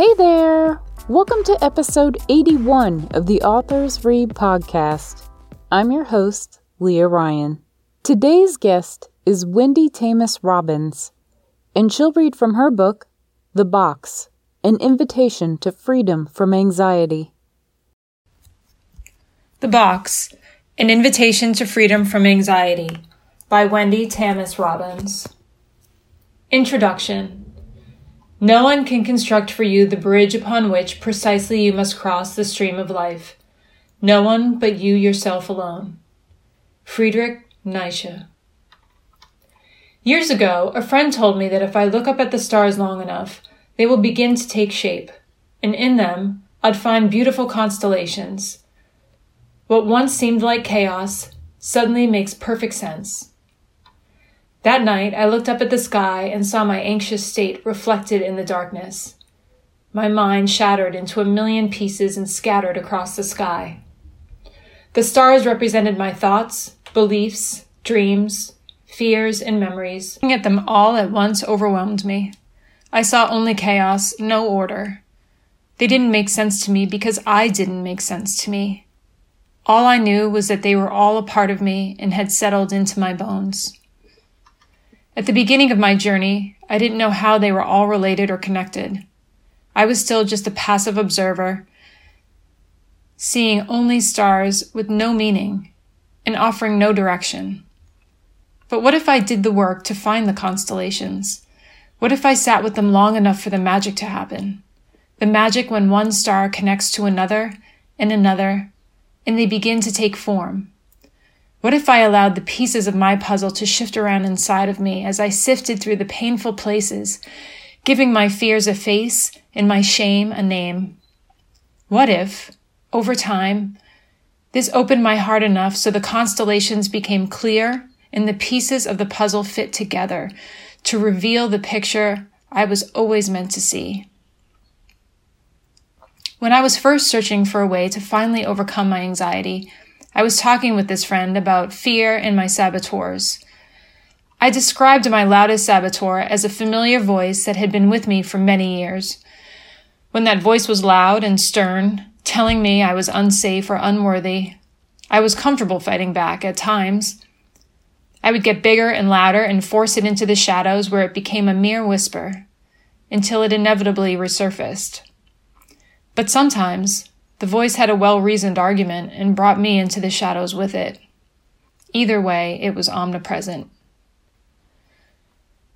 Hey there! Welcome to episode 81 of the Authors Read podcast. I'm your host, Leah Ryan. Today's guest is Wendy Tamis Robbins, and she'll read from her book, The Box An Invitation to Freedom from Anxiety. The Box An Invitation to Freedom from Anxiety by Wendy Tamis Robbins. Introduction No one can construct for you the bridge upon which precisely you must cross the stream of life. No one but you yourself alone. Friedrich Nietzsche. Years ago, a friend told me that if I look up at the stars long enough, they will begin to take shape, and in them, I'd find beautiful constellations. What once seemed like chaos suddenly makes perfect sense. That night, I looked up at the sky and saw my anxious state reflected in the darkness. My mind shattered into a million pieces and scattered across the sky. The stars represented my thoughts, beliefs, dreams, fears, and memories. Looking at them all at once overwhelmed me. I saw only chaos, no order. They didn't make sense to me because I didn't make sense to me. All I knew was that they were all a part of me and had settled into my bones. At the beginning of my journey, I didn't know how they were all related or connected. I was still just a passive observer, seeing only stars with no meaning and offering no direction. But what if I did the work to find the constellations? What if I sat with them long enough for the magic to happen? The magic when one star connects to another and another, and they begin to take form. What if I allowed the pieces of my puzzle to shift around inside of me as I sifted through the painful places, giving my fears a face and my shame a name? What if, over time, this opened my heart enough so the constellations became clear and the pieces of the puzzle fit together to reveal the picture I was always meant to see? When I was first searching for a way to finally overcome my anxiety, I was talking with this friend about fear and my saboteurs. I described my loudest saboteur as a familiar voice that had been with me for many years. When that voice was loud and stern, telling me I was unsafe or unworthy, I was comfortable fighting back at times. I would get bigger and louder and force it into the shadows where it became a mere whisper, until it inevitably resurfaced. But sometimes the voice had a well reasoned argument and brought me into the shadows with it. Either way, it was omnipresent.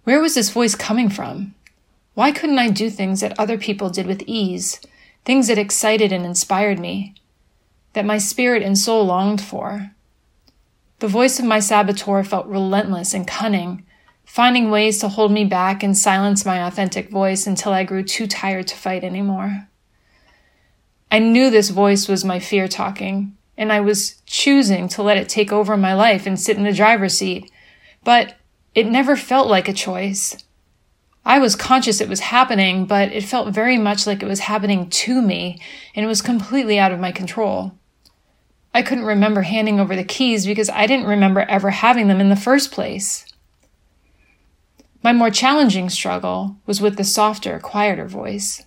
Where was this voice coming from? Why couldn't I do things that other people did with ease, things that excited and inspired me, that my spirit and soul longed for? The voice of my saboteur felt relentless and cunning, finding ways to hold me back and silence my authentic voice until I grew too tired to fight anymore. I knew this voice was my fear talking, and I was choosing to let it take over my life and sit in the driver's seat. But it never felt like a choice. I was conscious it was happening, but it felt very much like it was happening to me, and it was completely out of my control. I couldn't remember handing over the keys because I didn't remember ever having them in the first place. My more challenging struggle was with the softer, quieter voice.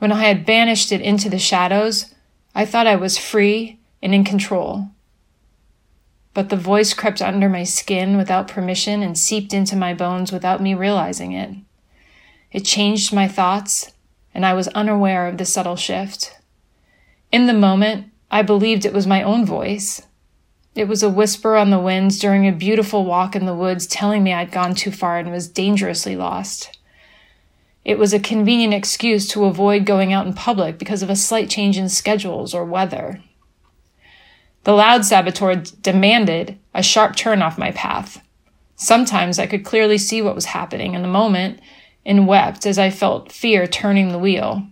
When I had banished it into the shadows, I thought I was free and in control. But the voice crept under my skin without permission and seeped into my bones without me realizing it. It changed my thoughts, and I was unaware of the subtle shift. In the moment, I believed it was my own voice. It was a whisper on the winds during a beautiful walk in the woods telling me I'd gone too far and was dangerously lost. It was a convenient excuse to avoid going out in public because of a slight change in schedules or weather. The loud saboteur demanded a sharp turn off my path. Sometimes I could clearly see what was happening in the moment and wept as I felt fear turning the wheel.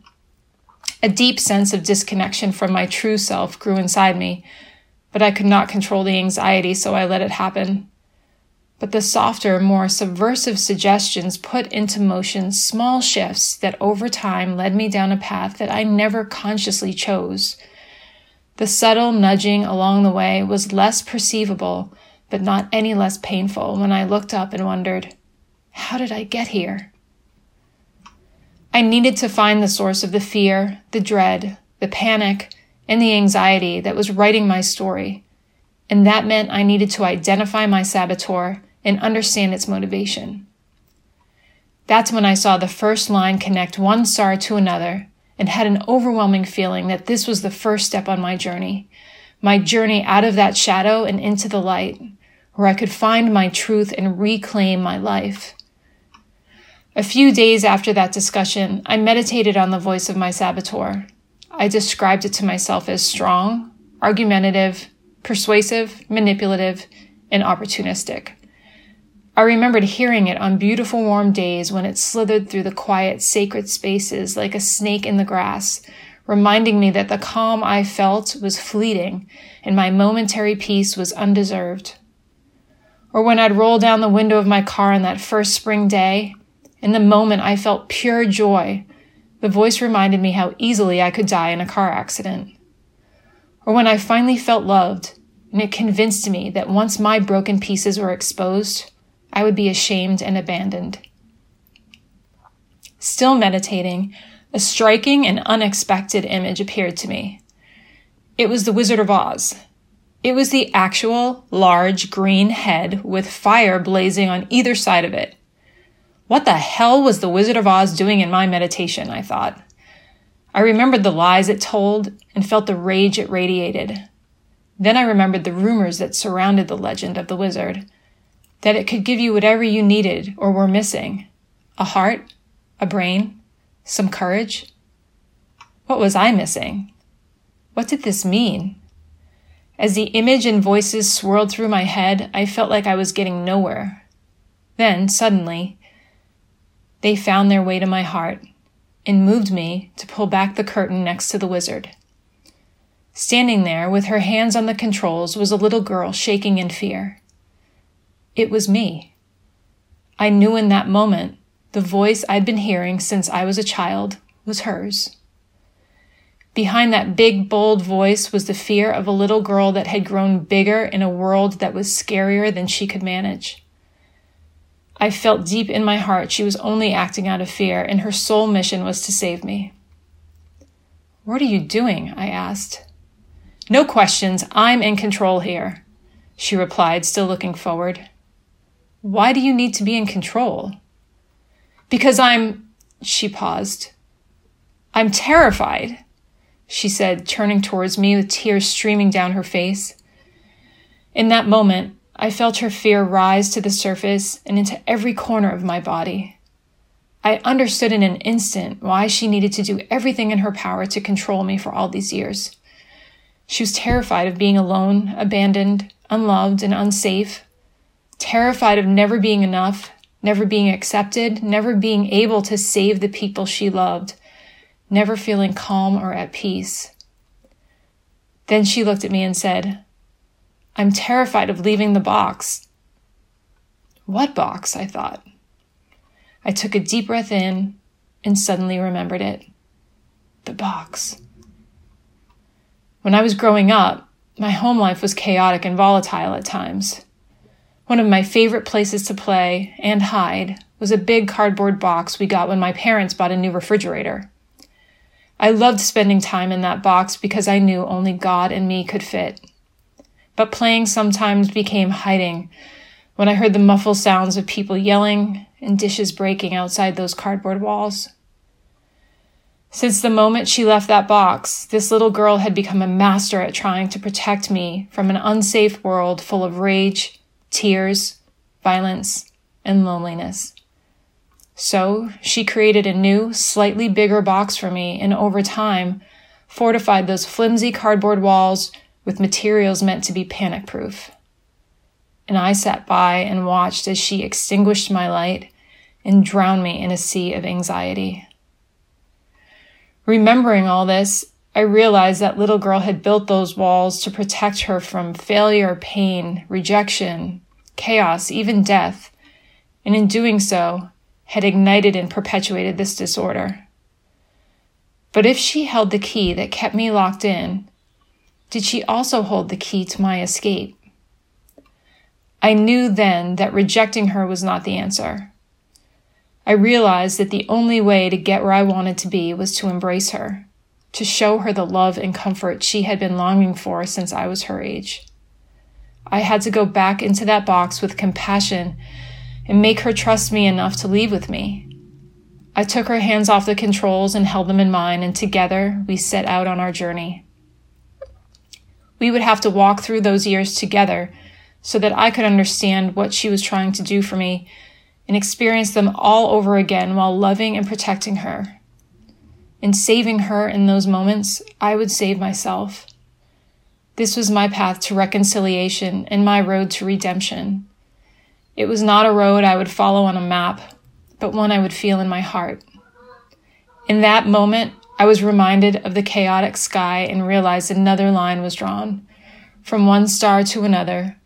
A deep sense of disconnection from my true self grew inside me, but I could not control the anxiety, so I let it happen but the softer, more subversive suggestions put into motion small shifts that over time led me down a path that I never consciously chose. The subtle nudging along the way was less perceivable, but not any less painful when I looked up and wondered, how did I get here? I needed to find the source of the fear, the dread, the panic, and the anxiety that was writing my story. And that meant I needed to identify my saboteur and understand its motivation. That's when I saw the first line connect one star to another and had an overwhelming feeling that this was the first step on my journey, my journey out of that shadow and into the light, where I could find my truth and reclaim my life. A few days after that discussion, I meditated on the voice of my saboteur. I described it to myself as strong, argumentative, persuasive, manipulative, and opportunistic. I remembered hearing it on beautiful warm days when it slithered through the quiet, sacred spaces like a snake in the grass, reminding me that the calm I felt was fleeting and my momentary peace was undeserved. Or when I'd roll down the window of my car on that first spring day, in the moment I felt pure joy, the voice reminded me how easily I could die in a car accident. Or when I finally felt loved, and it convinced me that once my broken pieces were exposed, I would be ashamed and abandoned. Still meditating, a striking and unexpected image appeared to me. It was the Wizard of Oz. It was the actual large green head with fire blazing on either side of it. What the hell was the Wizard of Oz doing in my meditation? I thought. I remembered the lies it told and felt the rage it radiated. Then I remembered the rumors that surrounded the legend of the wizard that it could give you whatever you needed or were missing a heart, a brain, some courage. What was I missing? What did this mean? As the image and voices swirled through my head, I felt like I was getting nowhere. Then, suddenly, they found their way to my heart and moved me to pull back the curtain next to the wizard. Standing there with her hands on the controls was a little girl shaking in fear. It was me. I knew in that moment the voice I'd been hearing since I was a child was hers. Behind that big, bold voice was the fear of a little girl that had grown bigger in a world that was scarier than she could manage. I felt deep in my heart she was only acting out of fear, and her sole mission was to save me. What are you doing? I asked. No questions. I'm in control here, she replied, still looking forward. Why do you need to be in control? Because I'm, she paused. I'm terrified, she said, turning towards me with tears streaming down her face. In that moment, I felt her fear rise to the surface and into every corner of my body. I understood in an instant why she needed to do everything in her power to control me for all these years. She was terrified of being alone, abandoned, unloved, and unsafe, terrified of never being enough, never being accepted, never being able to save the people she loved, never feeling calm or at peace. Then she looked at me and said, I'm terrified of leaving the box. What box? I thought. I took a deep breath in and suddenly remembered it. The box. When I was growing up, my home life was chaotic and volatile at times. One of my favorite places to play and hide was a big cardboard box we got when my parents bought a new refrigerator. I loved spending time in that box because I knew only God and me could fit. But playing sometimes became hiding when I heard the muffled sounds of people yelling and dishes breaking outside those cardboard walls. Since the moment she left that box, this little girl had become a master at trying to protect me from an unsafe world full of rage tears, violence, and loneliness. So she created a new, slightly bigger box for me, and over time, fortified those flimsy cardboard walls with materials meant to be panic proof. And I sat by and watched as she extinguished my light and drowned me in a sea of anxiety. Remembering all this, I realized that little girl had built those walls to protect her from failure, pain, rejection, chaos, even death, and in doing so, had ignited and perpetuated this disorder. But if she held the key that kept me locked in, did she also hold the key to my escape? I knew then that rejecting her was not the answer. I realized that the only way to get where I wanted to be was to embrace her, to show her the love and comfort she had been longing for since I was her age. I had to go back into that box with compassion and make her trust me enough to leave with me. I took her hands off the controls and held them in mine, and together we set out on our journey. We would have to walk through those years together so that I could understand what she was trying to do for me and experience them all over again while loving and protecting her. In saving her in those moments, I would save myself. This was my path to reconciliation and my road to redemption. It was not a road I would follow on a map, but one I would feel in my heart. In that moment, I was reminded of the chaotic sky and realized another line was drawn, from one star to another,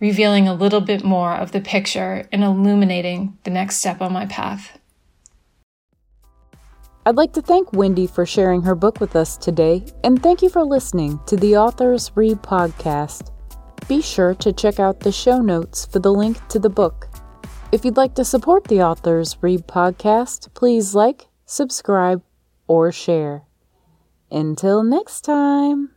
revealing a little bit more of the picture and illuminating the next step on my path. I'd like to thank Wendy for sharing her book with us today, and thank you for listening to the Authors Read podcast. Be sure to check out the show notes for the link to the book. If you'd like to support the Authors Read podcast, please like, subscribe, or share. Until next time.